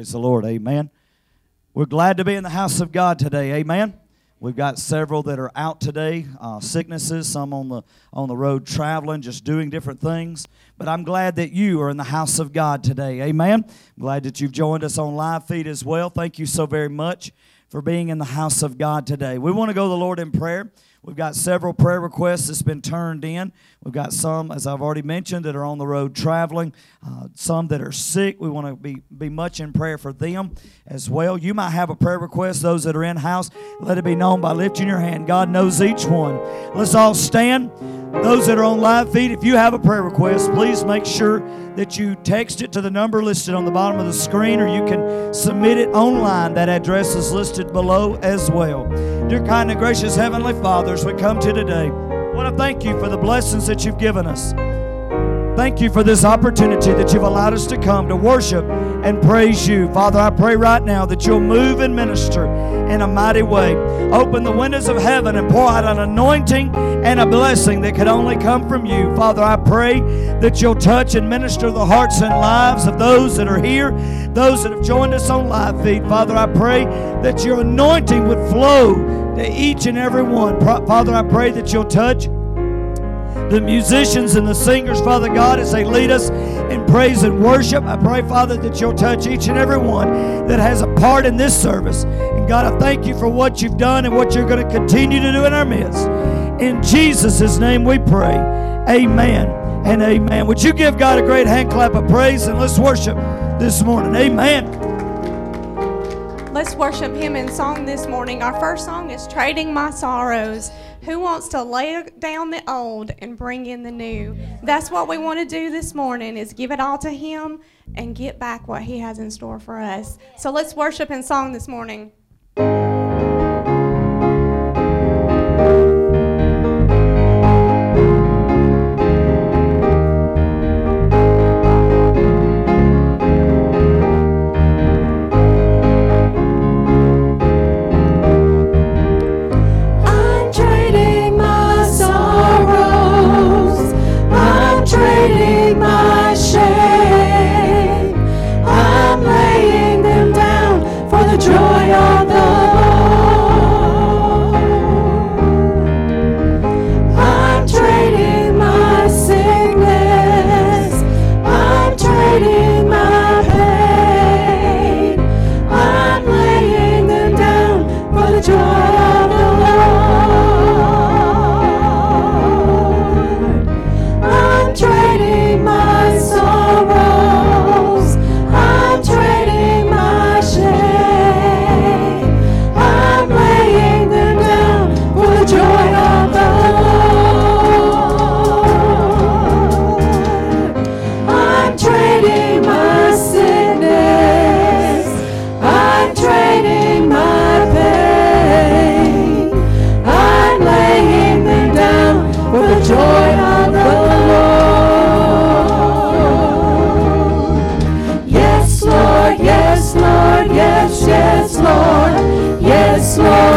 Praise the Lord. Amen. We're glad to be in the house of God today. Amen. We've got several that are out today, uh, sicknesses, some on the on the road traveling, just doing different things. But I'm glad that you are in the house of God today. Amen. I'm glad that you've joined us on live feed as well. Thank you so very much for being in the house of God today. We want to go to the Lord in prayer. We've got several prayer requests that's been turned in. We've got some, as I've already mentioned, that are on the road traveling. Uh, some that are sick. We want to be, be much in prayer for them as well. You might have a prayer request. Those that are in house, let it be known by lifting your hand. God knows each one. Let's all stand. Those that are on live feed, if you have a prayer request, please make sure that you text it to the number listed on the bottom of the screen or you can submit it online. That address is listed below as well. Dear kind and gracious Heavenly Father, as we come to today, I want to thank you for the blessings that you've given us. Thank you for this opportunity that you've allowed us to come to worship and praise you. Father, I pray right now that you'll move and minister in a mighty way. Open the windows of heaven and pour out an anointing and a blessing that could only come from you. Father, I pray that you'll touch and minister the hearts and lives of those that are here, those that have joined us on live feed. Father, I pray that your anointing would flow to each and every one. Father, I pray that you'll touch the musicians and the singers, Father God, as they lead us in praise and worship. I pray, Father, that you'll touch each and every one that has a part in this service. And God, I thank you for what you've done and what you're going to continue to do in our midst. In Jesus' name we pray. Amen and amen. Would you give God a great hand clap of praise and let's worship this morning? Amen. Let's worship Him in song this morning. Our first song is Trading My Sorrows. Who wants to lay down the old and bring in the new? That's what we want to do this morning is give it all to him and get back what he has in store for us. So let's worship in song this morning. Trading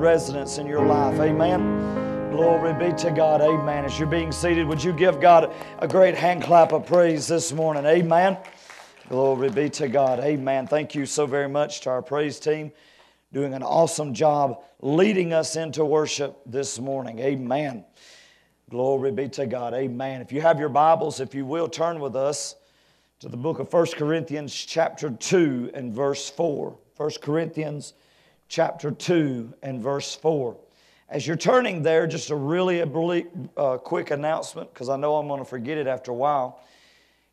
residence in your life? Amen. Glory be to God. Amen. As you're being seated, would you give God a great hand clap of praise this morning? Amen. Glory be to God. Amen. Thank you so very much to our praise team doing an awesome job leading us into worship this morning. Amen. Glory be to God. Amen. If you have your Bibles, if you will, turn with us to the book of 1 Corinthians, chapter 2, and verse 4. 1 Corinthians, chapter 2, and verse 4. As you're turning there, just a really uh, quick announcement, because I know I'm going to forget it after a while.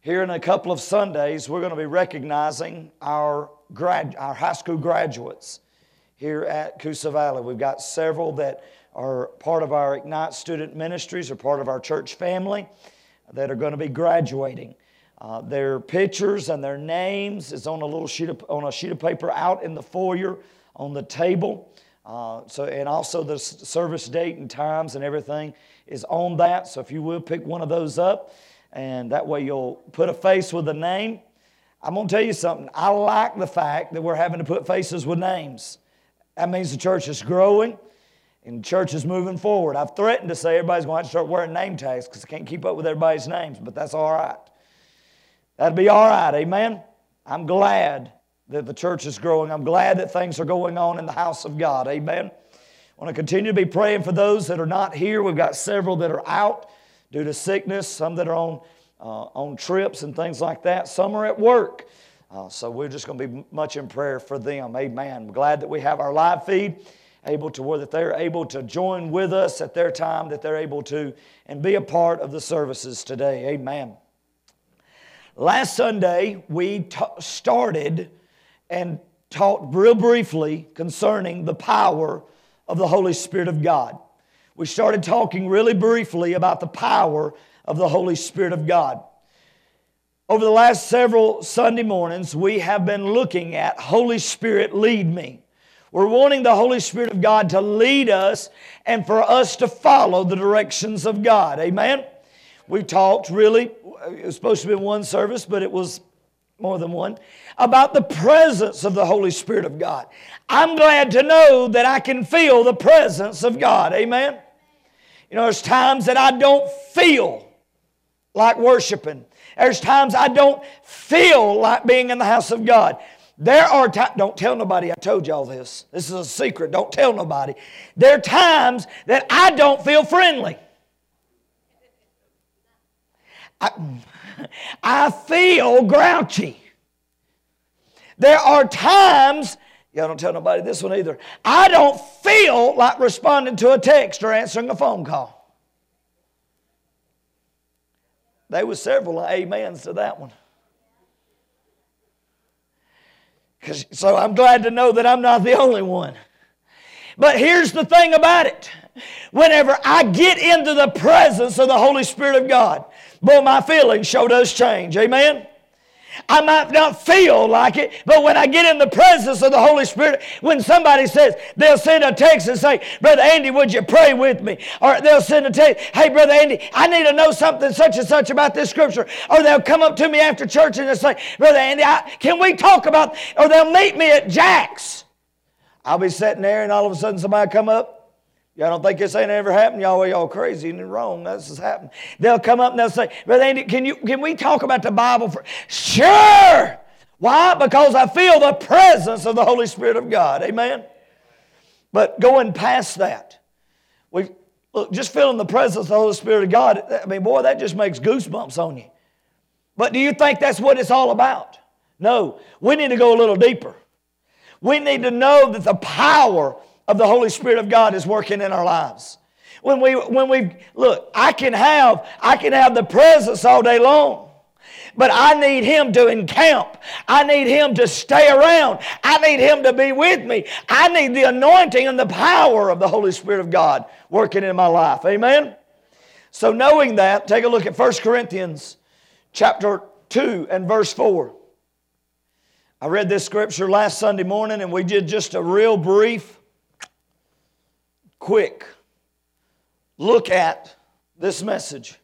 Here in a couple of Sundays, we're going to be recognizing our, grad, our high school graduates here at Coosa Valley. We've got several that are part of our Ignite student ministries or part of our church family that are going to be graduating. Uh, their pictures and their names is on a little sheet of, on a sheet of paper out in the foyer on the table. Uh, so and also the service date and times and everything is on that. So if you will pick one of those up, and that way you'll put a face with a name. I'm going to tell you something. I like the fact that we're having to put faces with names. That means the church is growing and the church is moving forward. I've threatened to say everybody's going to, have to start wearing name tags because I can't keep up with everybody's names, but that's all right. That'll be all right, amen? I'm glad that the church is growing. I'm glad that things are going on in the house of God, amen? I want to continue to be praying for those that are not here. We've got several that are out due to sickness, some that are on, uh, on trips and things like that, some are at work. Uh, so we're just going to be much in prayer for them, amen. I'm glad that we have our live feed able to where that they're able to join with us at their time that they're able to and be a part of the services today amen last sunday we t- started and talked real briefly concerning the power of the holy spirit of god we started talking really briefly about the power of the holy spirit of god over the last several sunday mornings we have been looking at holy spirit lead me we're wanting the Holy Spirit of God to lead us and for us to follow the directions of God. Amen? We talked really, it was supposed to be one service, but it was more than one, about the presence of the Holy Spirit of God. I'm glad to know that I can feel the presence of God. Amen? You know, there's times that I don't feel like worshiping. There's times I don't feel like being in the house of God. There are times, don't tell nobody I told y'all this. This is a secret. Don't tell nobody. There are times that I don't feel friendly. I, I feel grouchy. There are times, y'all don't tell nobody this one either, I don't feel like responding to a text or answering a phone call. There was several amens to that one. So I'm glad to know that I'm not the only one. But here's the thing about it. Whenever I get into the presence of the Holy Spirit of God, boy, my feelings sure does change. Amen? I might not feel like it, but when I get in the presence of the Holy Spirit, when somebody says, they'll send a text and say, Brother Andy, would you pray with me? Or they'll send a text, hey, Brother Andy, I need to know something such and such about this scripture. Or they'll come up to me after church and they'll say, Brother Andy, I, can we talk about, or they'll meet me at Jack's. I'll be sitting there and all of a sudden somebody come up, Y'all don't think this ain't ever happened? Y'all are y'all crazy and wrong. This has happened. They'll come up and they'll say, Brother Andy, can, you, can we talk about the Bible? For? Sure! Why? Because I feel the presence of the Holy Spirit of God. Amen? But going past that, we look, just feeling the presence of the Holy Spirit of God, I mean, boy, that just makes goosebumps on you. But do you think that's what it's all about? No. We need to go a little deeper. We need to know that the power of the Holy Spirit of God is working in our lives. When we when we look, I can have I can have the presence all day long. But I need him to encamp. I need him to stay around. I need him to be with me. I need the anointing and the power of the Holy Spirit of God working in my life. Amen. So knowing that, take a look at 1 Corinthians chapter 2 and verse 4. I read this scripture last Sunday morning and we did just a real brief, quick look at this message.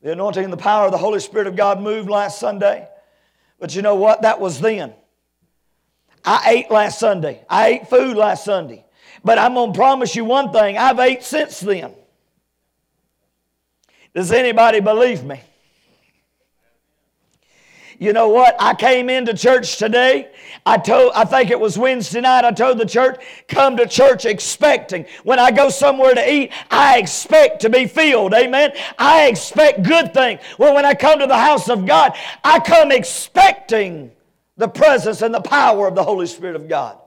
The anointing and the power of the Holy Spirit of God moved last Sunday. But you know what? That was then. I ate last Sunday. I ate food last Sunday. But I'm going to promise you one thing I've ate since then. Does anybody believe me? You know what? I came into church today. I told I think it was Wednesday night. I told the church, come to church expecting. When I go somewhere to eat, I expect to be filled. Amen. I expect good things. Well, when I come to the house of God, I come expecting the presence and the power of the Holy Spirit of God.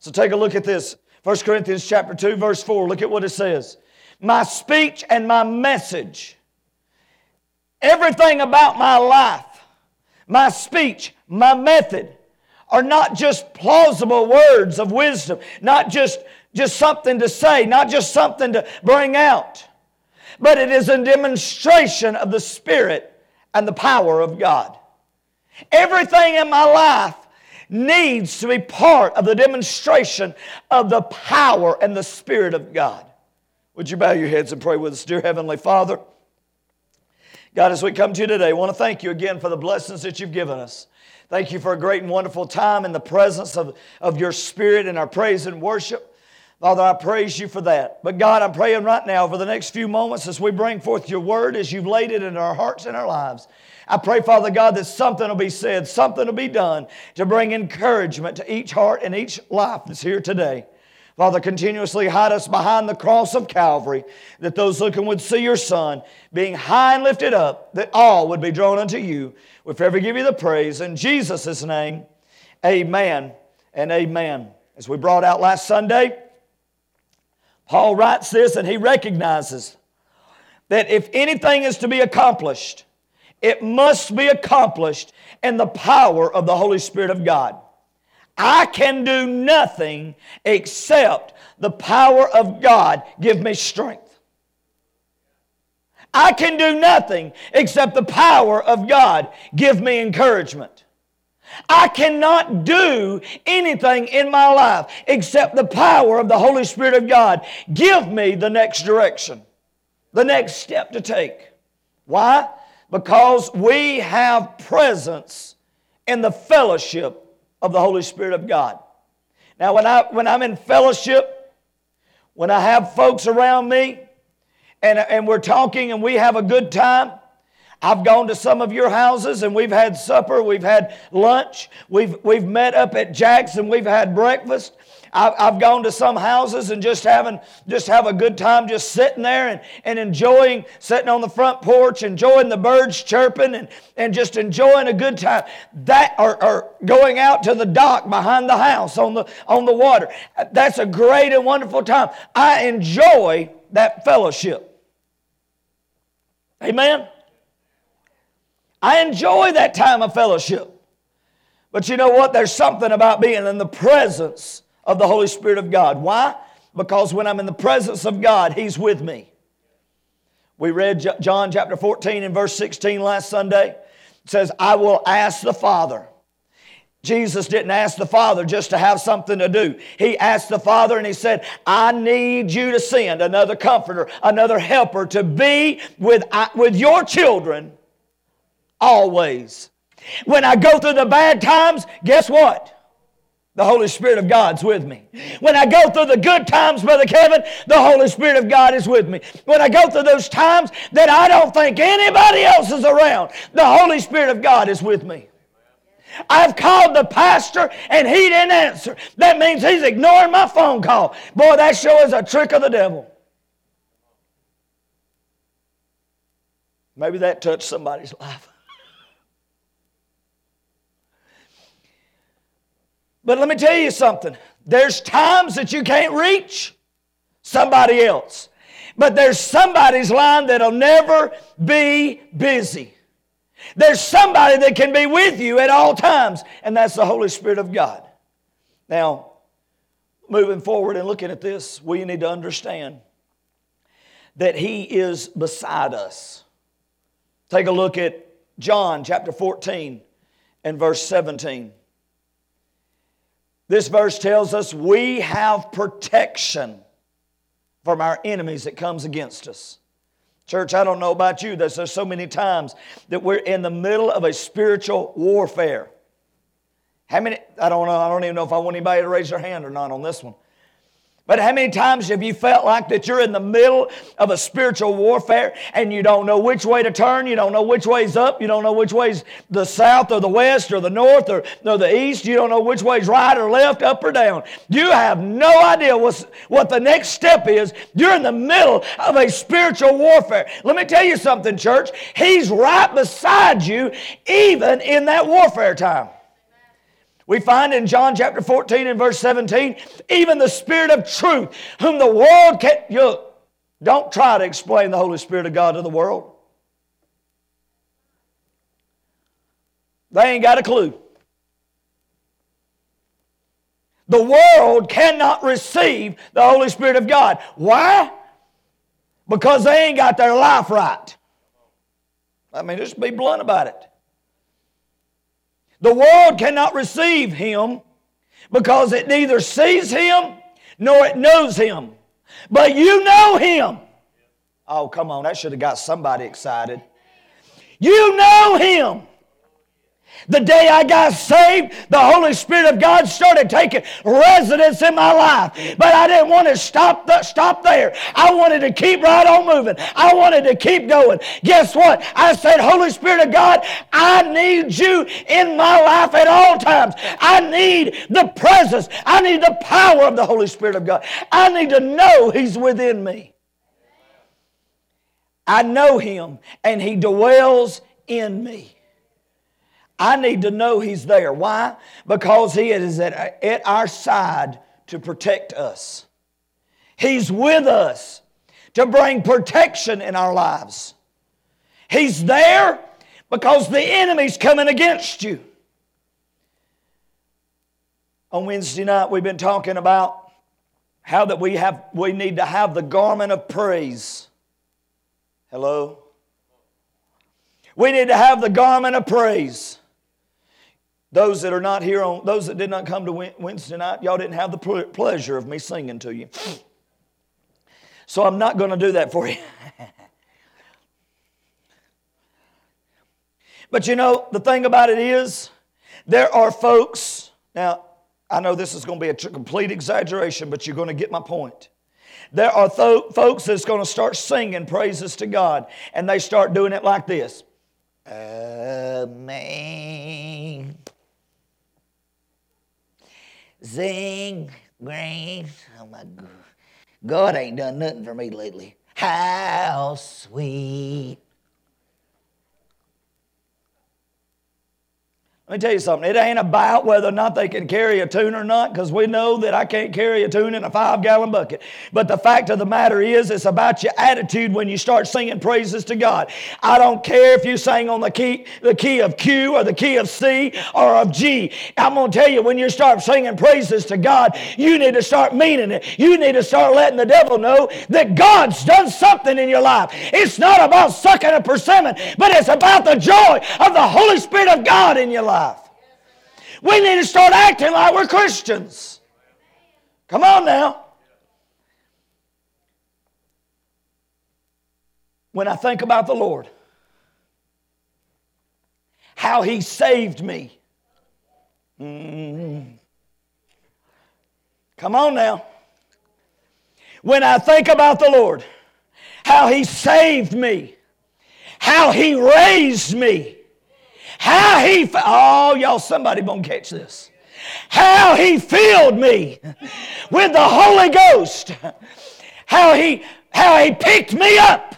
So take a look at this. 1 Corinthians chapter 2, verse 4. Look at what it says. My speech and my message, everything about my life my speech, my method are not just plausible words of wisdom, not just, just something to say, not just something to bring out, but it is a demonstration of the Spirit and the power of God. Everything in my life needs to be part of the demonstration of the power and the Spirit of God. Would you bow your heads and pray with us, dear Heavenly Father? God, as we come to you today, I want to thank you again for the blessings that you've given us. Thank you for a great and wonderful time in the presence of, of your Spirit and our praise and worship. Father, I praise you for that. But God, I'm praying right now for the next few moments as we bring forth your word, as you've laid it in our hearts and our lives. I pray, Father God, that something will be said, something will be done to bring encouragement to each heart and each life that's here today. Father, continuously hide us behind the cross of Calvary, that those looking would see your Son being high and lifted up, that all would be drawn unto you. We forever give you the praise. In Jesus' name, amen and amen. As we brought out last Sunday, Paul writes this and he recognizes that if anything is to be accomplished, it must be accomplished in the power of the Holy Spirit of God. I can do nothing except the power of God give me strength. I can do nothing except the power of God give me encouragement. I cannot do anything in my life except the power of the Holy Spirit of God give me the next direction, the next step to take. Why? Because we have presence in the fellowship of the Holy Spirit of God. Now, when, I, when I'm in fellowship, when I have folks around me and, and we're talking and we have a good time, I've gone to some of your houses and we've had supper, we've had lunch, we've, we've met up at Jack's and we've had breakfast. I've gone to some houses and just having, just have a good time just sitting there and, and enjoying, sitting on the front porch, enjoying the birds chirping and, and just enjoying a good time. That, or, or going out to the dock behind the house on the, on the water. That's a great and wonderful time. I enjoy that fellowship. Amen? I enjoy that time of fellowship. But you know what? There's something about being in the presence of the Holy Spirit of God. Why? Because when I'm in the presence of God, He's with me. We read John chapter 14 and verse 16 last Sunday. It says, I will ask the Father. Jesus didn't ask the Father just to have something to do. He asked the Father and He said, I need you to send another comforter, another helper to be with, with your children always. When I go through the bad times, guess what? The Holy Spirit of God's with me. When I go through the good times, Brother Kevin, the Holy Spirit of God is with me. When I go through those times that I don't think anybody else is around, the Holy Spirit of God is with me. I've called the pastor and he didn't answer. That means he's ignoring my phone call. Boy, that sure is a trick of the devil. Maybe that touched somebody's life. But let me tell you something. There's times that you can't reach somebody else. But there's somebody's line that'll never be busy. There's somebody that can be with you at all times, and that's the Holy Spirit of God. Now, moving forward and looking at this, we need to understand that He is beside us. Take a look at John chapter 14 and verse 17. This verse tells us we have protection from our enemies that comes against us. Church, I don't know about you, there's, there's so many times that we're in the middle of a spiritual warfare. How many, I don't know, I don't even know if I want anybody to raise their hand or not on this one. But how many times have you felt like that you're in the middle of a spiritual warfare and you don't know which way to turn, you don't know which way's up, you don't know which way's the south or the west or the north or, or the east, you don't know which way's right or left, up or down. You have no idea what's, what the next step is. You're in the middle of a spiritual warfare. Let me tell you something, church. He's right beside you even in that warfare time. We find in John chapter 14 and verse 17, even the Spirit of truth, whom the world can't. You don't try to explain the Holy Spirit of God to the world. They ain't got a clue. The world cannot receive the Holy Spirit of God. Why? Because they ain't got their life right. I mean, just be blunt about it. The world cannot receive him because it neither sees him nor it knows him. But you know him. Oh, come on, that should have got somebody excited. You know him. The day I got saved, the Holy Spirit of God started taking residence in my life. But I didn't want to stop, the, stop there. I wanted to keep right on moving. I wanted to keep going. Guess what? I said, Holy Spirit of God, I need you in my life at all times. I need the presence. I need the power of the Holy Spirit of God. I need to know He's within me. I know Him and He dwells in me. I need to know He's there. Why? Because He is at, at our side to protect us. He's with us to bring protection in our lives. He's there because the enemy's coming against you. On Wednesday night, we've been talking about how that we have we need to have the garment of praise. Hello? We need to have the garment of praise. Those that are not here on, those that did not come to Wednesday night, y'all didn't have the pleasure of me singing to you. So I'm not going to do that for you. but you know, the thing about it is, there are folks, now, I know this is going to be a complete exaggeration, but you're going to get my point. There are folks that's going to start singing praises to God, and they start doing it like this. Amen. Zing, green. Oh my God. God ain't done nothing for me lately. How sweet Let me tell you something. It ain't about whether or not they can carry a tune or not, because we know that I can't carry a tune in a five gallon bucket. But the fact of the matter is, it's about your attitude when you start singing praises to God. I don't care if you sing on the key, the key of Q or the key of C or of G. I'm going to tell you, when you start singing praises to God, you need to start meaning it. You need to start letting the devil know that God's done something in your life. It's not about sucking a persimmon, but it's about the joy of the Holy Spirit of God in your life life. We need to start acting like we're Christians. Come on now. When I think about the Lord, how He saved me. Mm-hmm. Come on now. When I think about the Lord, how He saved me, how He raised me, how he, oh, y'all, somebody gonna catch this. How he filled me with the Holy Ghost. How he, how he picked me up.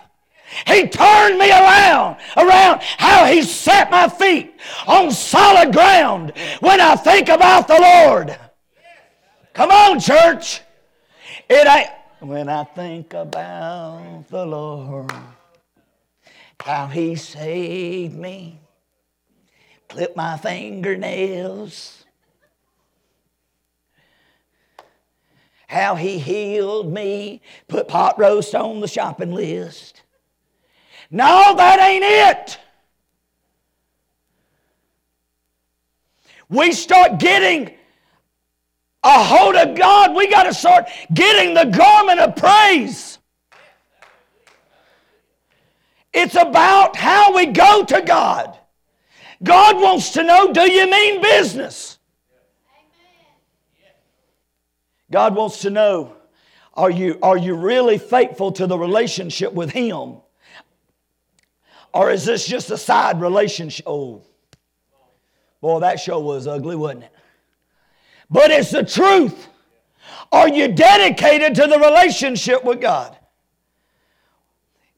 He turned me around, around how he set my feet on solid ground when I think about the Lord. Come on, church. It ain't, when I think about the Lord, how He saved me, clipped my fingernails, how He healed me, put pot roast on the shopping list. No, that ain't it. We start getting a hold of God, we got to start getting the garment of praise. It's about how we go to God. God wants to know do you mean business? God wants to know are you, are you really faithful to the relationship with Him? Or is this just a side relationship? Oh, boy, that show was ugly, wasn't it? but it's the truth. Are you dedicated to the relationship with God?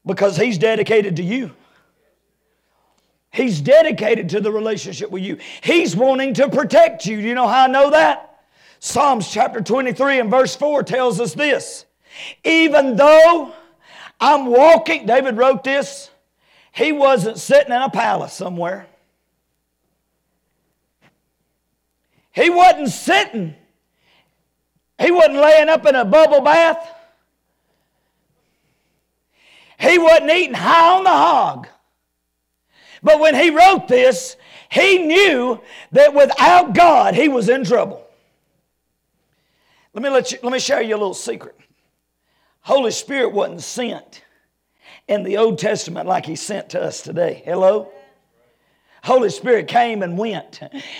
Because He's dedicated to you. He's dedicated to the relationship with you. He's wanting to protect you. You know how I know that? Psalms chapter 23 and verse 4 tells us this. Even though I'm walking, David wrote this, he wasn't sitting in a palace somewhere. He wasn't sitting, he wasn't laying up in a bubble bath, he wasn't eating high on the hog. But when he wrote this, he knew that without God, he was in trouble. Let me, let you, let me share you a little secret. Holy Spirit wasn't sent in the Old Testament like he sent to us today. Hello? Holy Spirit came and went,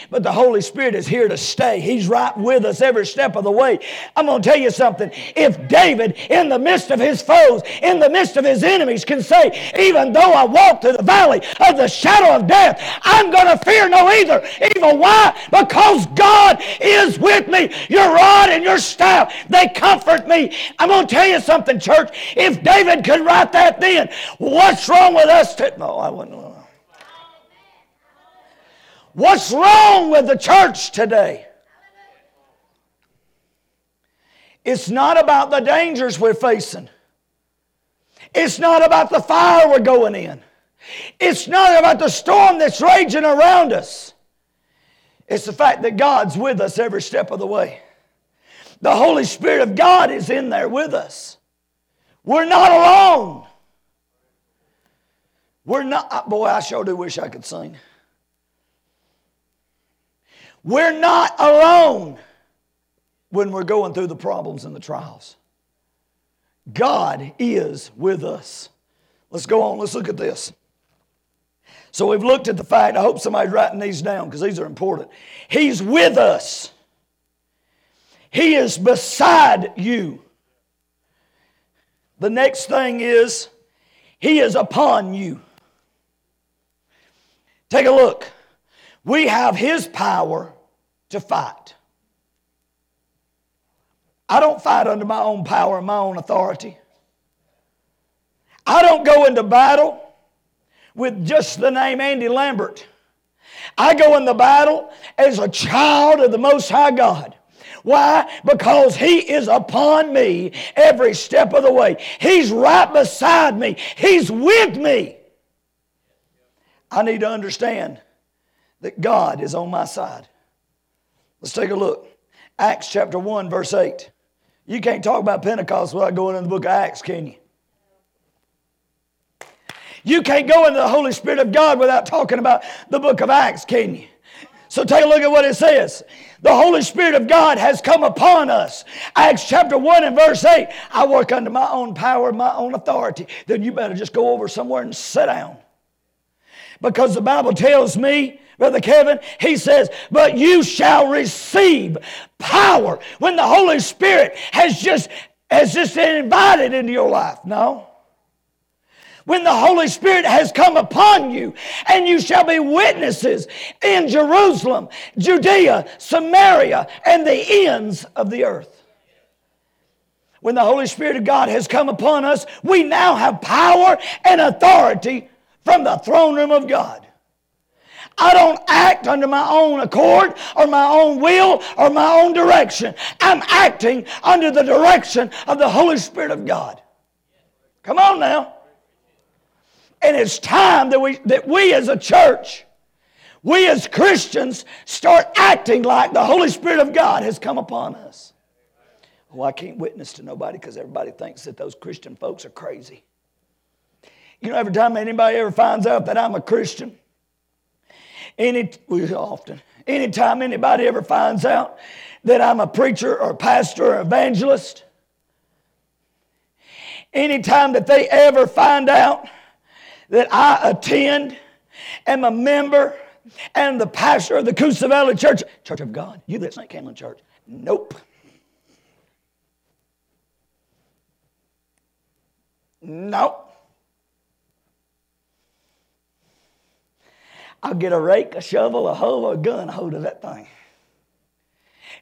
but the Holy Spirit is here to stay. He's right with us every step of the way. I'm going to tell you something. If David, in the midst of his foes, in the midst of his enemies, can say, Even though I walk through the valley of the shadow of death, I'm going to fear no either evil. Why? Because God is with me. Your rod and your staff, they comfort me. I'm going to tell you something, church. If David could write that then, what's wrong with us? To, I wouldn't. What's wrong with the church today? It's not about the dangers we're facing. It's not about the fire we're going in. It's not about the storm that's raging around us. It's the fact that God's with us every step of the way. The Holy Spirit of God is in there with us. We're not alone. We're not, boy, I sure do wish I could sing. We're not alone when we're going through the problems and the trials. God is with us. Let's go on. Let's look at this. So we've looked at the fact. I hope somebody's writing these down because these are important. He's with us. He is beside you. The next thing is, He is upon you. Take a look. We have His power to fight. I don't fight under my own power and my own authority. I don't go into battle with just the name Andy Lambert. I go in the battle as a child of the Most High God. Why? Because He is upon me every step of the way. He's right beside me. He's with me. I need to understand that God is on my side. Let's take a look. Acts chapter 1, verse 8. You can't talk about Pentecost without going in the book of Acts, can you? You can't go into the Holy Spirit of God without talking about the book of Acts, can you? So take a look at what it says. The Holy Spirit of God has come upon us. Acts chapter 1 and verse 8. I work under my own power, my own authority. Then you better just go over somewhere and sit down. Because the Bible tells me Brother Kevin, he says, but you shall receive power when the Holy Spirit has just, has just been invited into your life. No. When the Holy Spirit has come upon you, and you shall be witnesses in Jerusalem, Judea, Samaria, and the ends of the earth. When the Holy Spirit of God has come upon us, we now have power and authority from the throne room of God. I don't act under my own accord or my own will or my own direction. I'm acting under the direction of the Holy Spirit of God. Come on now. And it's time that we, that we as a church, we as Christians, start acting like the Holy Spirit of God has come upon us. Well, I can't witness to nobody because everybody thinks that those Christian folks are crazy. You know, every time anybody ever finds out that I'm a Christian, any often, anytime anybody ever finds out that I'm a preacher or pastor or evangelist, anytime that they ever find out that I attend, am a member, and the pastor of the Coosa Valley Church, Church of God, you that St. Camlin Church. Nope. Nope. I'll get a rake, a shovel, a hoe, a gun, a hold of that thing.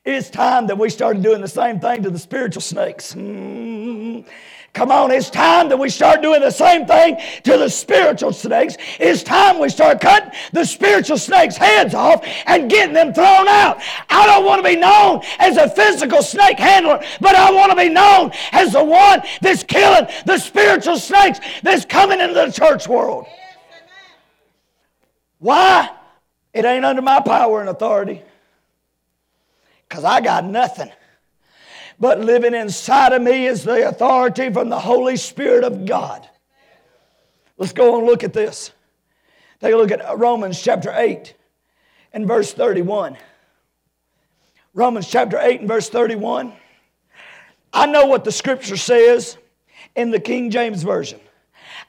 It's time that we started doing the same thing to the spiritual snakes. Mm. Come on, it's time that we start doing the same thing to the spiritual snakes. It's time we start cutting the spiritual snakes' heads off and getting them thrown out. I don't want to be known as a physical snake handler, but I want to be known as the one that's killing the spiritual snakes that's coming into the church world. Why? It ain't under my power and authority. Because I got nothing. But living inside of me is the authority from the Holy Spirit of God. Let's go and look at this. Take a look at Romans chapter 8 and verse 31. Romans chapter 8 and verse 31. I know what the scripture says in the King James Version.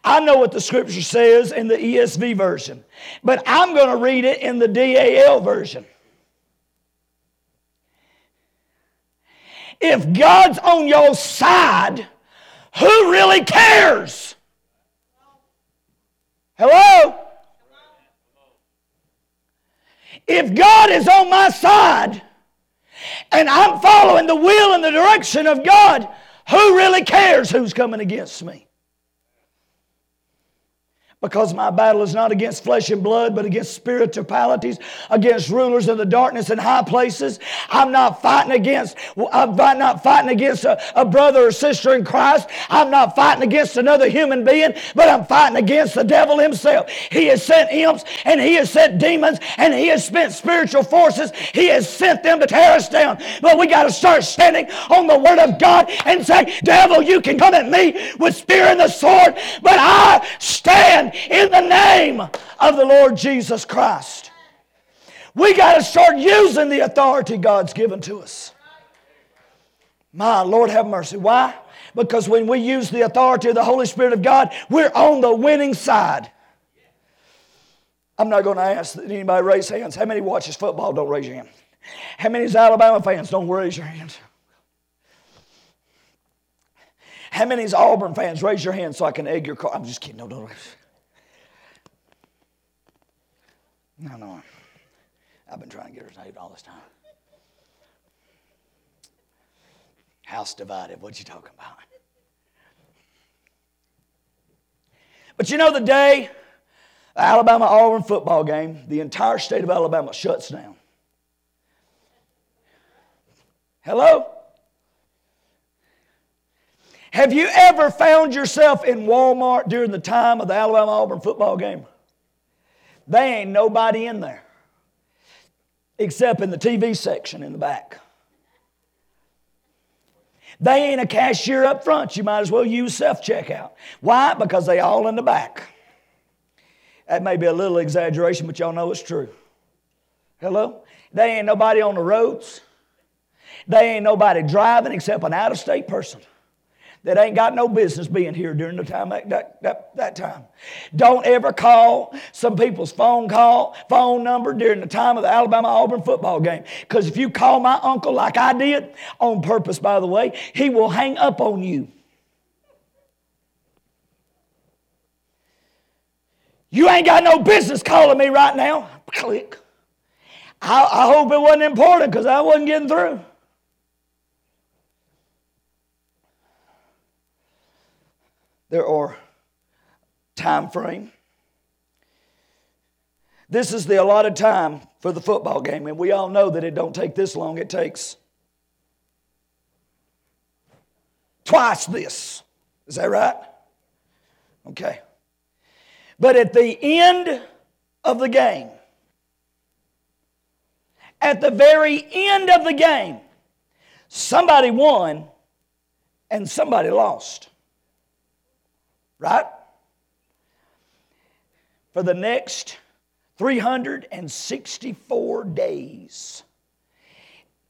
I know what the scripture says in the ESV version, but I'm going to read it in the DAL version. If God's on your side, who really cares? Hello? If God is on my side and I'm following the will and the direction of God, who really cares who's coming against me? Because my battle is not against flesh and blood, but against spiritualities, against rulers of the darkness in high places. I'm not fighting against, I'm not fighting against a, a brother or sister in Christ. I'm not fighting against another human being, but I'm fighting against the devil himself. He has sent imps and he has sent demons and he has spent spiritual forces. He has sent them to tear us down. But we got to start standing on the word of God and say, devil, you can come at me with spear and the sword, but I stand in the name of the Lord Jesus Christ. We got to start using the authority God's given to us. My Lord, have mercy. Why? Because when we use the authority of the Holy Spirit of God, we're on the winning side. I'm not going to ask that anybody raise hands. How many watches football? Don't raise your hand. How many is Alabama fans? Don't raise your hands. How many is Auburn fans? Raise your hand so I can egg your car. I'm just kidding. No, don't raise. No, no. I've been trying to get her saved all this time. House divided. What you talking about? But you know the day the Alabama Auburn football game, the entire state of Alabama shuts down. Hello? Have you ever found yourself in Walmart during the time of the Alabama Auburn football game? They ain't nobody in there except in the TV section in the back. They ain't a cashier up front. You might as well use self checkout. Why? Because they all in the back. That may be a little exaggeration, but y'all know it's true. Hello? They ain't nobody on the roads. They ain't nobody driving except an out of state person that ain't got no business being here during the time that, that, that, that, time. Don't ever call some people's phone call, phone number during the time of the Alabama Auburn football game. Because if you call my uncle like I did, on purpose by the way, he will hang up on you. You ain't got no business calling me right now. Click. I, I hope it wasn't important because I wasn't getting through. There are time frame. This is the allotted time for the football game, and we all know that it don't take this long. It takes twice this. Is that right? Okay. But at the end of the game, at the very end of the game, somebody won and somebody lost. Right? For the next 364 days,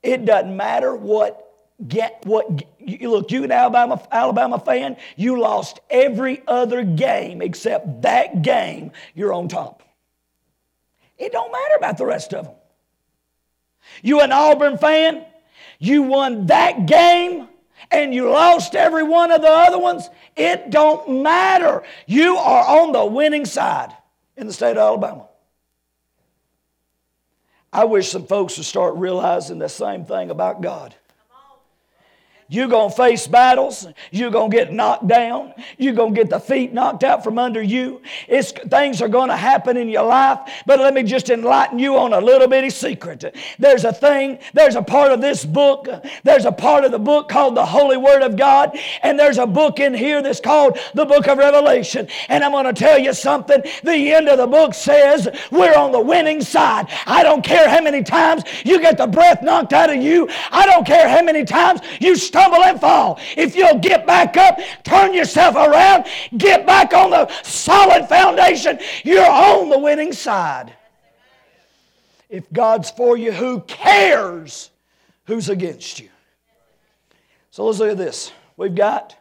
it doesn't matter what get what you look you an Alabama Alabama fan you lost every other game except that game you're on top it don't matter about the rest of them you an Auburn fan you won that game and you lost every one of the other ones it don't matter. You are on the winning side in the state of Alabama. I wish some folks would start realizing the same thing about God you're going to face battles. You're going to get knocked down. You're going to get the feet knocked out from under you. It's, things are going to happen in your life. But let me just enlighten you on a little bitty secret. There's a thing, there's a part of this book, there's a part of the book called the Holy Word of God, and there's a book in here that's called the book of Revelation. And I'm going to tell you something. The end of the book says we're on the winning side. I don't care how many times you get the breath knocked out of you. I don't care how many times you stumble and fall. If you'll get back up, turn yourself around, get back on the solid foundation, you're on the winning side. If God's for you, who cares who's against you? So let's look at this. We've got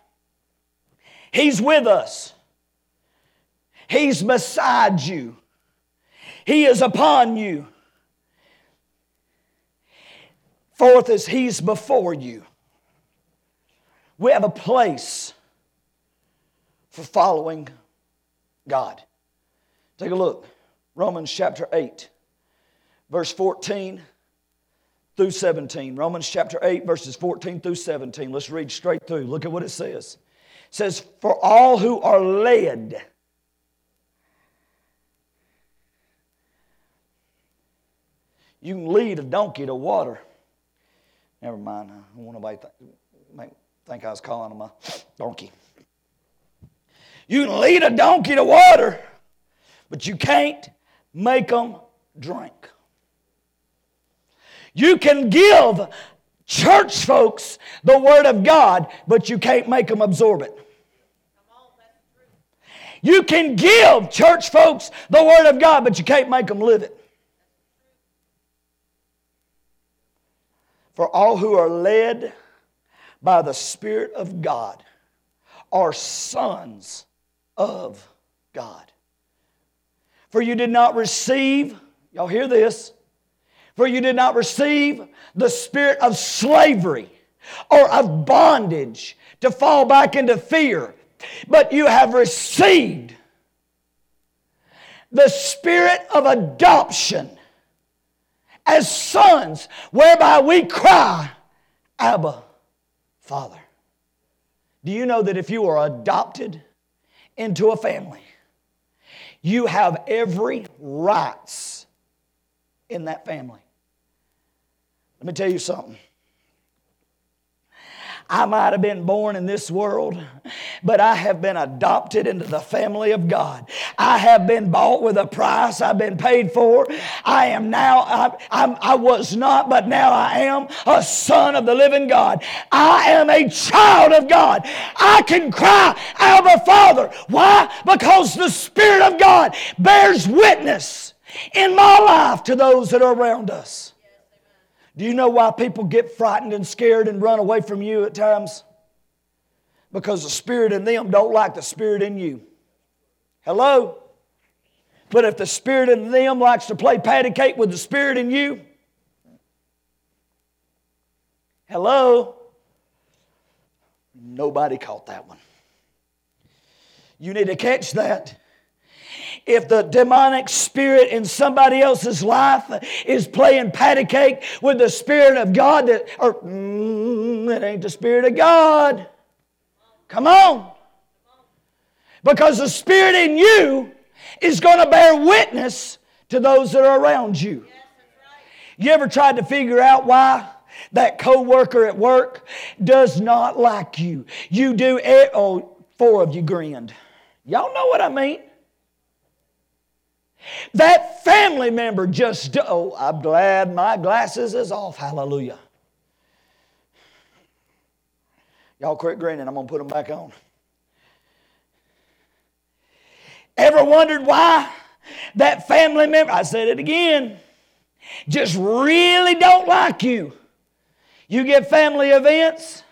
He's with us. He's beside you. He is upon you. Fourth is He's before you. We have a place for following God. Take a look. Romans chapter 8, verse 14 through 17. Romans chapter 8, verses 14 through 17. Let's read straight through. Look at what it says. It says, For all who are led, you can lead a donkey to water. Never mind. I don't want nobody to think I was calling him a donkey. You can lead a donkey to water, but you can't make them drink. You can give church folks the Word of God, but you can't make them absorb it. You can give church folks the Word of God, but you can't make them live it. For all who are led by the Spirit of God are sons of God. For you did not receive, y'all hear this, for you did not receive the spirit of slavery or of bondage to fall back into fear, but you have received the spirit of adoption as sons, whereby we cry, Abba, Father. Do you know that if you are adopted into a family, you have every rights in that family? Let me tell you something. I might have been born in this world, but I have been adopted into the family of God. I have been bought with a price. I've been paid for. I am now, I, I'm, I was not, but now I am a son of the living God. I am a child of God. I can cry, Abba, Father. Why? Because the Spirit of God bears witness in my life to those that are around us. Do you know why people get frightened and scared and run away from you at times? Because the spirit in them don't like the spirit in you. Hello? But if the spirit in them likes to play patty cake with the spirit in you, hello? Nobody caught that one. You need to catch that if the demonic spirit in somebody else's life is playing patty cake with the spirit of God, that, or mm, it ain't the spirit of God. Come on. Because the spirit in you is going to bear witness to those that are around you. You ever tried to figure out why that coworker at work does not like you? You do it. Oh, four of you grinned. Y'all know what I mean. That family member just, oh, I'm glad my glasses is off. Hallelujah. Y'all quit grinning. I'm going to put them back on. Ever wondered why that family member, I said it again, just really don't like you? You get family events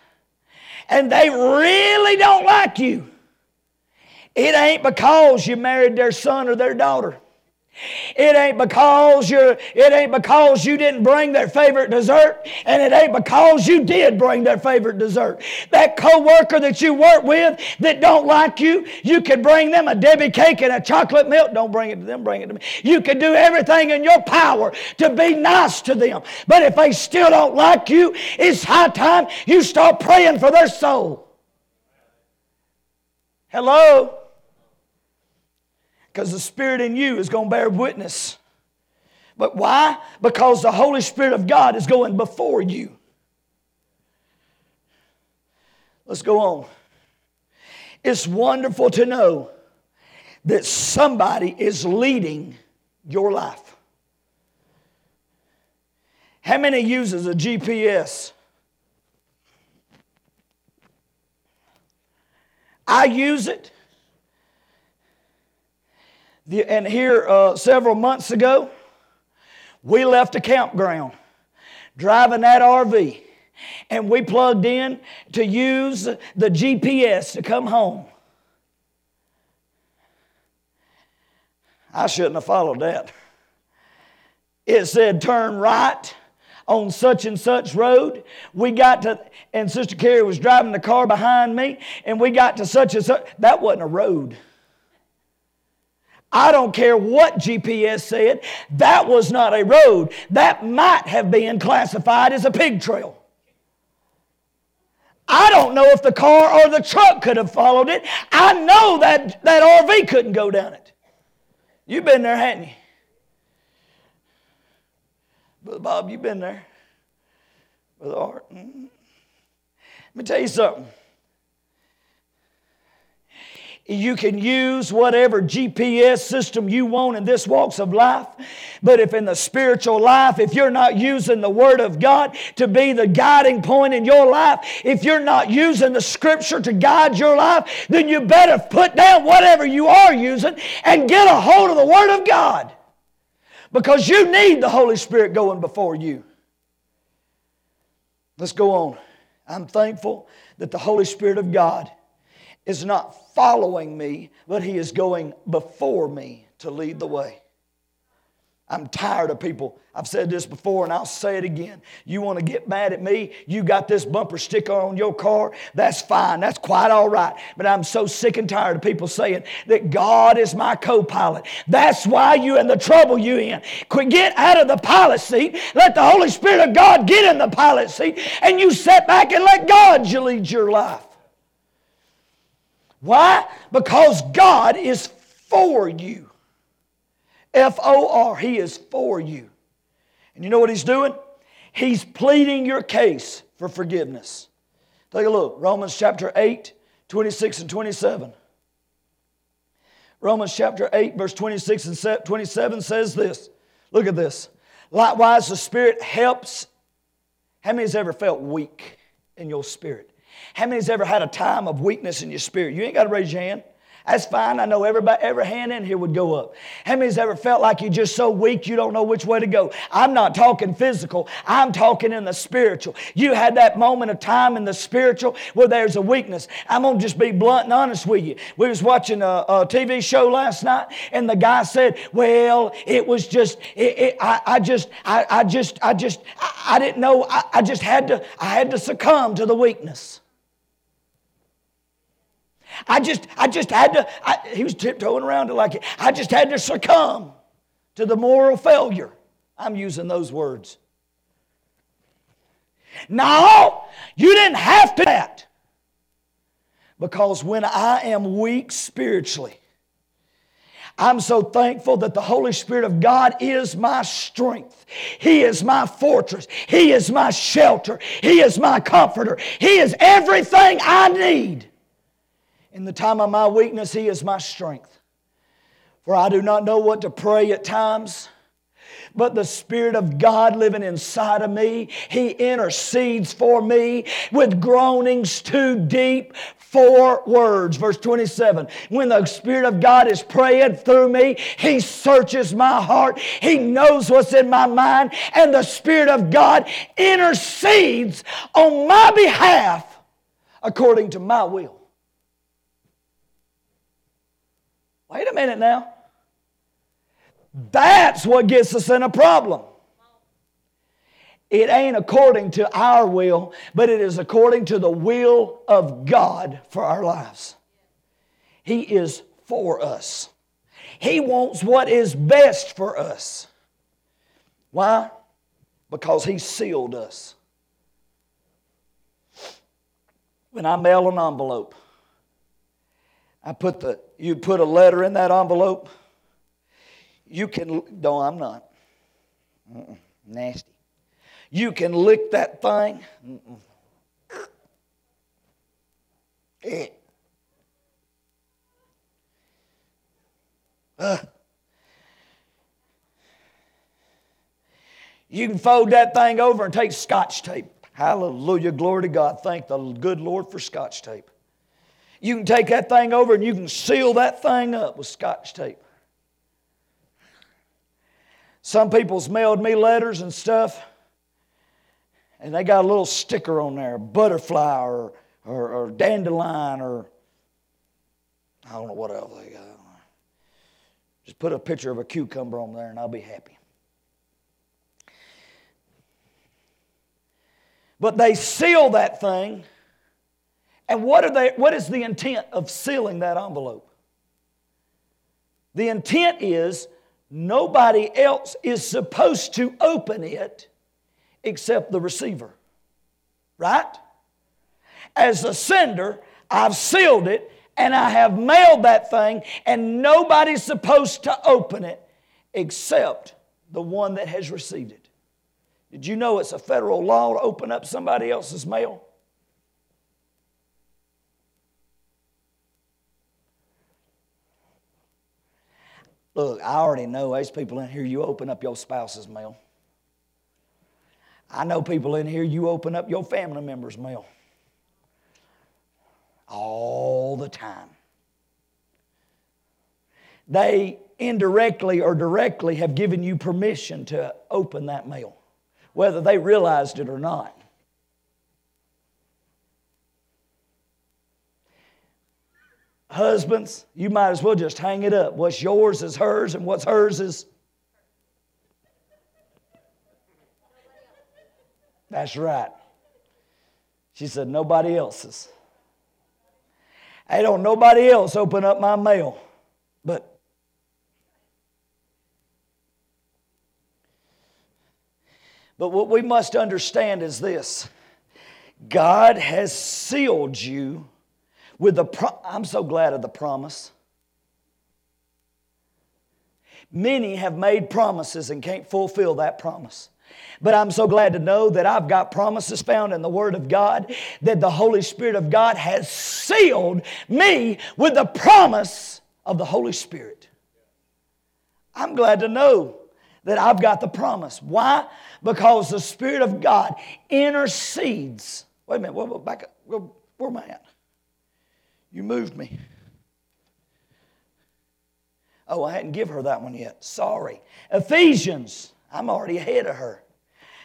and they really don't like you. It ain't because you married their son or their daughter. It ain't because you're it ain't because you didn't bring their favorite dessert and it ain't because you did bring their favorite dessert. That coworker that you work with that don't like you, you could bring them a Debbie cake and a chocolate milk. Don't bring it to them, bring it to me. You can do everything in your power to be nice to them. But if they still don't like you, it's high time you start praying for their soul. Hello? Because the Spirit in you is going to bear witness. But why? Because the Holy Spirit of God is going before you. Let's go on. It's wonderful to know that somebody is leading your life. How many uses a GPS? I use it the, and here, uh, several months ago, we left a campground driving that RV and we plugged in to use the GPS to come home. I shouldn't have followed that. It said turn right on such and such road. We got to, and Sister Carrie was driving the car behind me, and we got to such and such. That wasn't a road. I don't care what GPS said, that was not a road. That might have been classified as a pig trail. I don't know if the car or the truck could have followed it. I know that that RV couldn't go down it. You've been there, hadn't you? Brother Bob, you've been there. Brother Art. Mm-hmm. Let me tell you something. You can use whatever GPS system you want in this walks of life. But if in the spiritual life, if you're not using the Word of God to be the guiding point in your life, if you're not using the Scripture to guide your life, then you better put down whatever you are using and get a hold of the Word of God. Because you need the Holy Spirit going before you. Let's go on. I'm thankful that the Holy Spirit of God is not following me, but He is going before me to lead the way. I'm tired of people. I've said this before and I'll say it again. You want to get mad at me? You got this bumper sticker on your car? That's fine. That's quite all right. But I'm so sick and tired of people saying that God is my co pilot. That's why you're in the trouble you're in. Quit get out of the pilot seat. Let the Holy Spirit of God get in the pilot seat and you sit back and let God lead your life. Why? Because God is for you. F O R, He is for you. And you know what He's doing? He's pleading your case for forgiveness. Take a look. Romans chapter 8, 26 and 27. Romans chapter 8, verse 26 and 27 says this. Look at this. Likewise, the Spirit helps. How many has ever felt weak in your spirit? How many's ever had a time of weakness in your spirit? You ain't got to raise your hand. That's fine. I know everybody, every hand in here would go up. How many's ever felt like you're just so weak you don't know which way to go? I'm not talking physical. I'm talking in the spiritual. You had that moment of time in the spiritual where there's a weakness. I'm gonna just be blunt and honest with you. We was watching a, a TV show last night, and the guy said, "Well, it was just, it, it, I, I, just, I, I just, I just, I, I didn't know. I, I just had to, I had to succumb to the weakness." I just, I just had to, I, he was tiptoeing around it like, I just had to succumb to the moral failure. I'm using those words. No, you didn't have to that. Because when I am weak spiritually, I'm so thankful that the Holy Spirit of God is my strength. He is my fortress. He is my shelter. He is my comforter. He is everything I need. In the time of my weakness, He is my strength. For I do not know what to pray at times but the Spirit of God living inside of me. He intercedes for me with groanings too deep for words. Verse 27 When the Spirit of God is praying through me, He searches my heart. He knows what's in my mind, and the Spirit of God intercedes on my behalf according to my will. Wait a minute now. That's what gets us in a problem. It ain't according to our will, but it is according to the will of God for our lives. He is for us. He wants what is best for us. Why? Because He sealed us. When I mail an envelope, I put the you put a letter in that envelope you can, no, I'm not. Mm-mm, nasty. You can lick that thing. Uh. You can fold that thing over and take scotch tape. Hallelujah. Glory to God. Thank the good Lord for scotch tape. You can take that thing over and you can seal that thing up with scotch tape. Some people's mailed me letters and stuff, and they got a little sticker on there, butterfly or, or, or dandelion or I don't know what else they got. Just put a picture of a cucumber on there and I'll be happy. But they seal that thing. And what, are they, what is the intent of sealing that envelope? The intent is Nobody else is supposed to open it except the receiver. Right? As a sender, I've sealed it and I have mailed that thing, and nobody's supposed to open it except the one that has received it. Did you know it's a federal law to open up somebody else's mail? Look, I already know there's people in here, you open up your spouse's mail. I know people in here, you open up your family member's mail. All the time. They indirectly or directly have given you permission to open that mail, whether they realized it or not. Husbands, you might as well just hang it up. What's yours is hers, and what's hers is. That's right. She said, nobody else's. I don't nobody else open up my mail. But But what we must understand is this God has sealed you with the pro- I'm so glad of the promise. Many have made promises and can't fulfill that promise. But I'm so glad to know that I've got promises found in the Word of God that the Holy Spirit of God has sealed me with the promise of the Holy Spirit. I'm glad to know that I've got the promise. Why? Because the Spirit of God intercedes. Wait a minute, back up. Where am I at? You moved me. Oh, I hadn't give her that one yet. Sorry. Ephesians. I'm already ahead of her.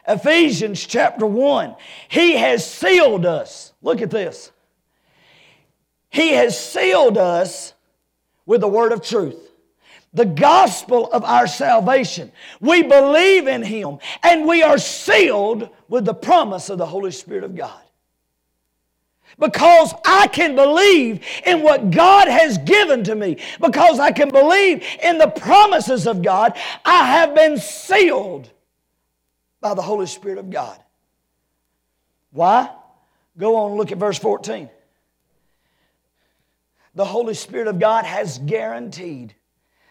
Ephesians chapter 1. He has sealed us. Look at this. He has sealed us with the word of truth. The gospel of our salvation. We believe in Him and we are sealed with the promise of the Holy Spirit of God because I can believe in what God has given to me, because I can believe in the promises of God, I have been sealed by the Holy Spirit of God. Why? Go on look at verse 14. The Holy Spirit of God has guaranteed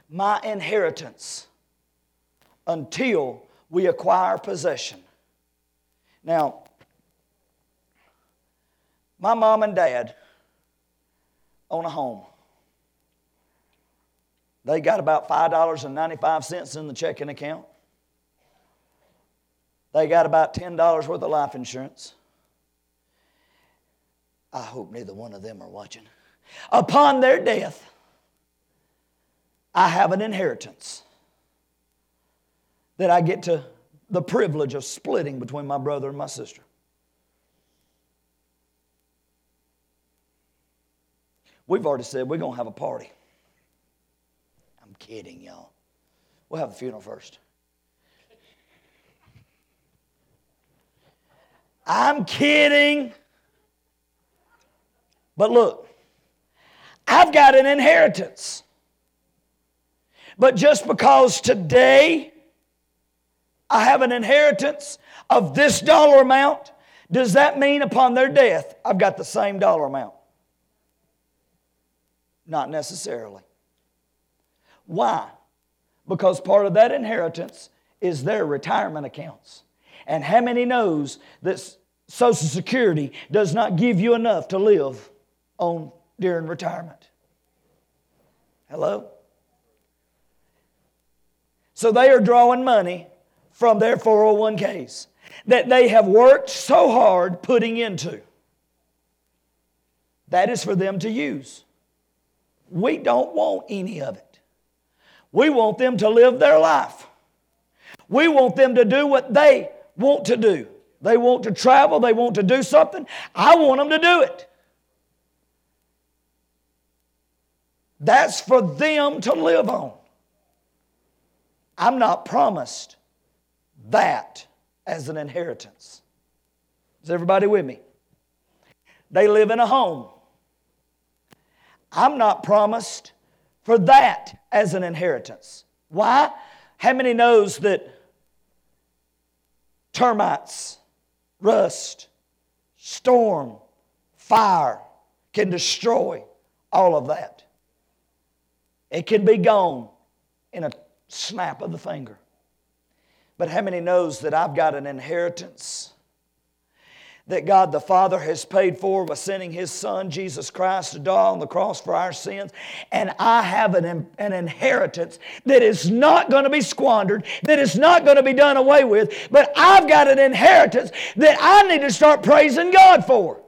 my inheritance until we acquire possession. Now, my mom and dad own a home. They got about $5.95 in the checking account. They got about $10 worth of life insurance. I hope neither one of them are watching. Upon their death, I have an inheritance that I get to the privilege of splitting between my brother and my sister. We've already said we're going to have a party. I'm kidding, y'all. We'll have the funeral first. I'm kidding. But look, I've got an inheritance. But just because today I have an inheritance of this dollar amount, does that mean upon their death I've got the same dollar amount? Not necessarily. Why? Because part of that inheritance is their retirement accounts. And how many knows that Social Security does not give you enough to live on during retirement? Hello? So they are drawing money from their 401ks that they have worked so hard putting into. That is for them to use. We don't want any of it. We want them to live their life. We want them to do what they want to do. They want to travel, they want to do something. I want them to do it. That's for them to live on. I'm not promised that as an inheritance. Is everybody with me? They live in a home. I'm not promised for that as an inheritance. Why? How many knows that termites, rust, storm, fire can destroy all of that? It can be gone in a snap of the finger. But how many knows that I've got an inheritance that God the Father has paid for by sending His Son, Jesus Christ, to die on the cross for our sins. And I have an, an inheritance that is not going to be squandered, that is not going to be done away with, but I've got an inheritance that I need to start praising God for.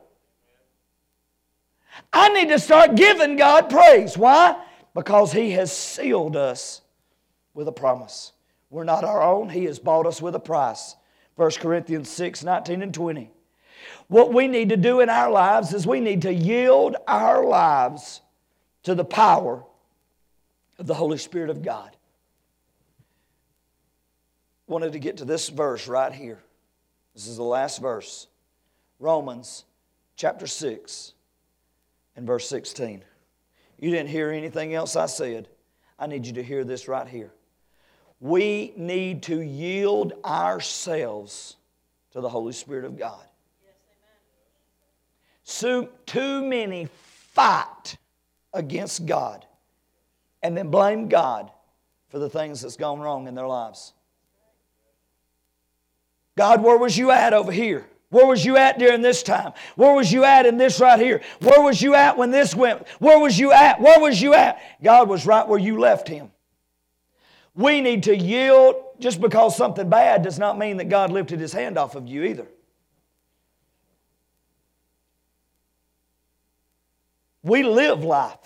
I need to start giving God praise. Why? Because He has sealed us with a promise. We're not our own. He has bought us with a price. 1 Corinthians 6 19 and 20. What we need to do in our lives is we need to yield our lives to the power of the Holy Spirit of God. Wanted to get to this verse right here. This is the last verse. Romans chapter 6 and verse 16. You didn't hear anything else I said. I need you to hear this right here. We need to yield ourselves to the Holy Spirit of God. So, too many fight against God and then blame God for the things that's gone wrong in their lives. God, where was you at over here? Where was you at during this time? Where was you at in this right here? Where was you at when this went? Where was you at? Where was you at? God was right where you left him. We need to yield. Just because something bad does not mean that God lifted his hand off of you either. We live life.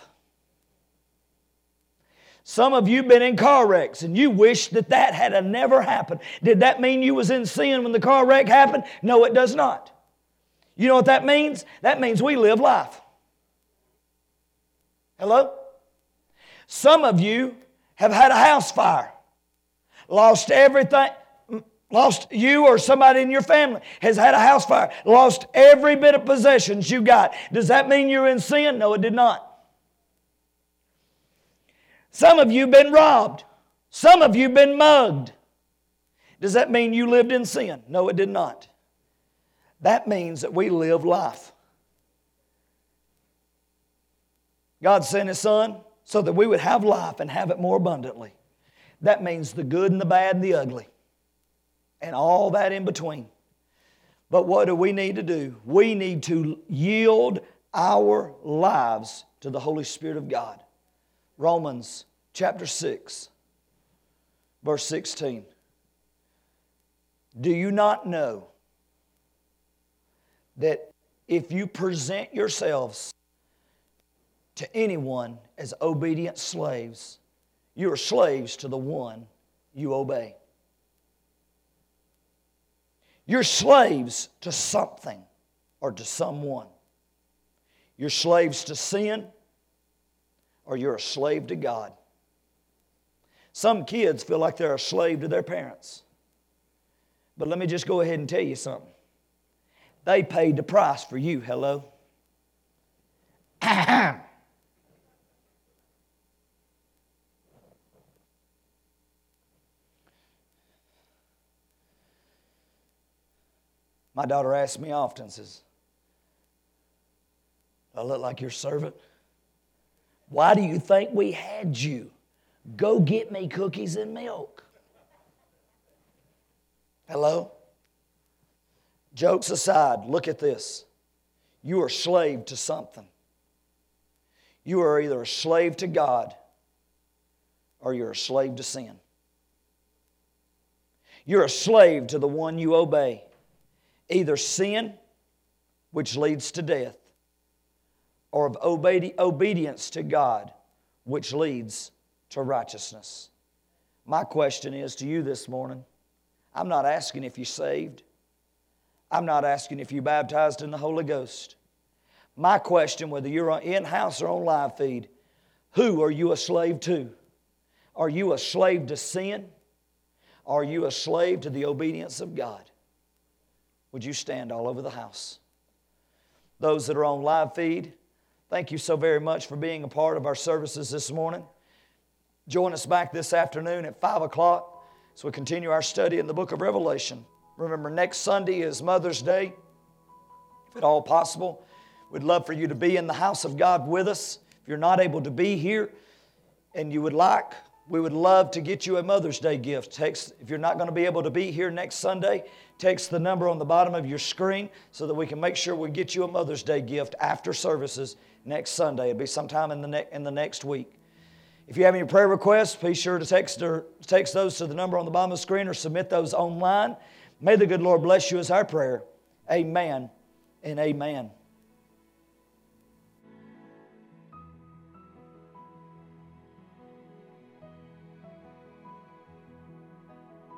Some of you been in car wrecks and you wish that that had never happened. Did that mean you was in sin when the car wreck happened? No, it does not. You know what that means? That means we live life. Hello? Some of you have had a house fire, lost everything, lost you or somebody in your family has had a house fire, lost every bit of possessions you got. Does that mean you're in sin? No, it did not. Some of you been robbed. Some of you been mugged. Does that mean you lived in sin? No, it did not. That means that we live life. God sent His Son so that we would have life and have it more abundantly. That means the good and the bad and the ugly, and all that in between. But what do we need to do? We need to yield our lives to the Holy Spirit of God. Romans chapter 6, verse 16. Do you not know that if you present yourselves to anyone as obedient slaves, you are slaves to the one you obey? You're slaves to something or to someone. You're slaves to sin or you're a slave to God. Some kids feel like they're a slave to their parents. But let me just go ahead and tell you something. They paid the price for you. Hello? My daughter asks me often, says, I look like your servant? Why do you think we had you? Go get me cookies and milk. Hello? Jokes aside, look at this. You are slave to something. You are either a slave to God or you're a slave to sin. You're a slave to the one you obey. Either sin, which leads to death, or of obedi- obedience to God, which leads to righteousness. My question is to you this morning I'm not asking if you're saved. I'm not asking if you're baptized in the Holy Ghost. My question, whether you're in house or on live feed, who are you a slave to? Are you a slave to sin? Are you a slave to the obedience of God? Would you stand all over the house? Those that are on live feed, thank you so very much for being a part of our services this morning. Join us back this afternoon at 5 o'clock as we continue our study in the book of Revelation. Remember, next Sunday is Mother's Day. If at all possible, we'd love for you to be in the house of God with us. If you're not able to be here and you would like, we would love to get you a Mother's Day gift. If you're not going to be able to be here next Sunday, text the number on the bottom of your screen so that we can make sure we get you a Mother's Day gift after services next Sunday. It'll be sometime in the, ne- in the next week. If you have any prayer requests, be sure to text, or, text those to the number on the bottom of the screen or submit those online. May the good Lord bless you as our prayer. Amen and amen.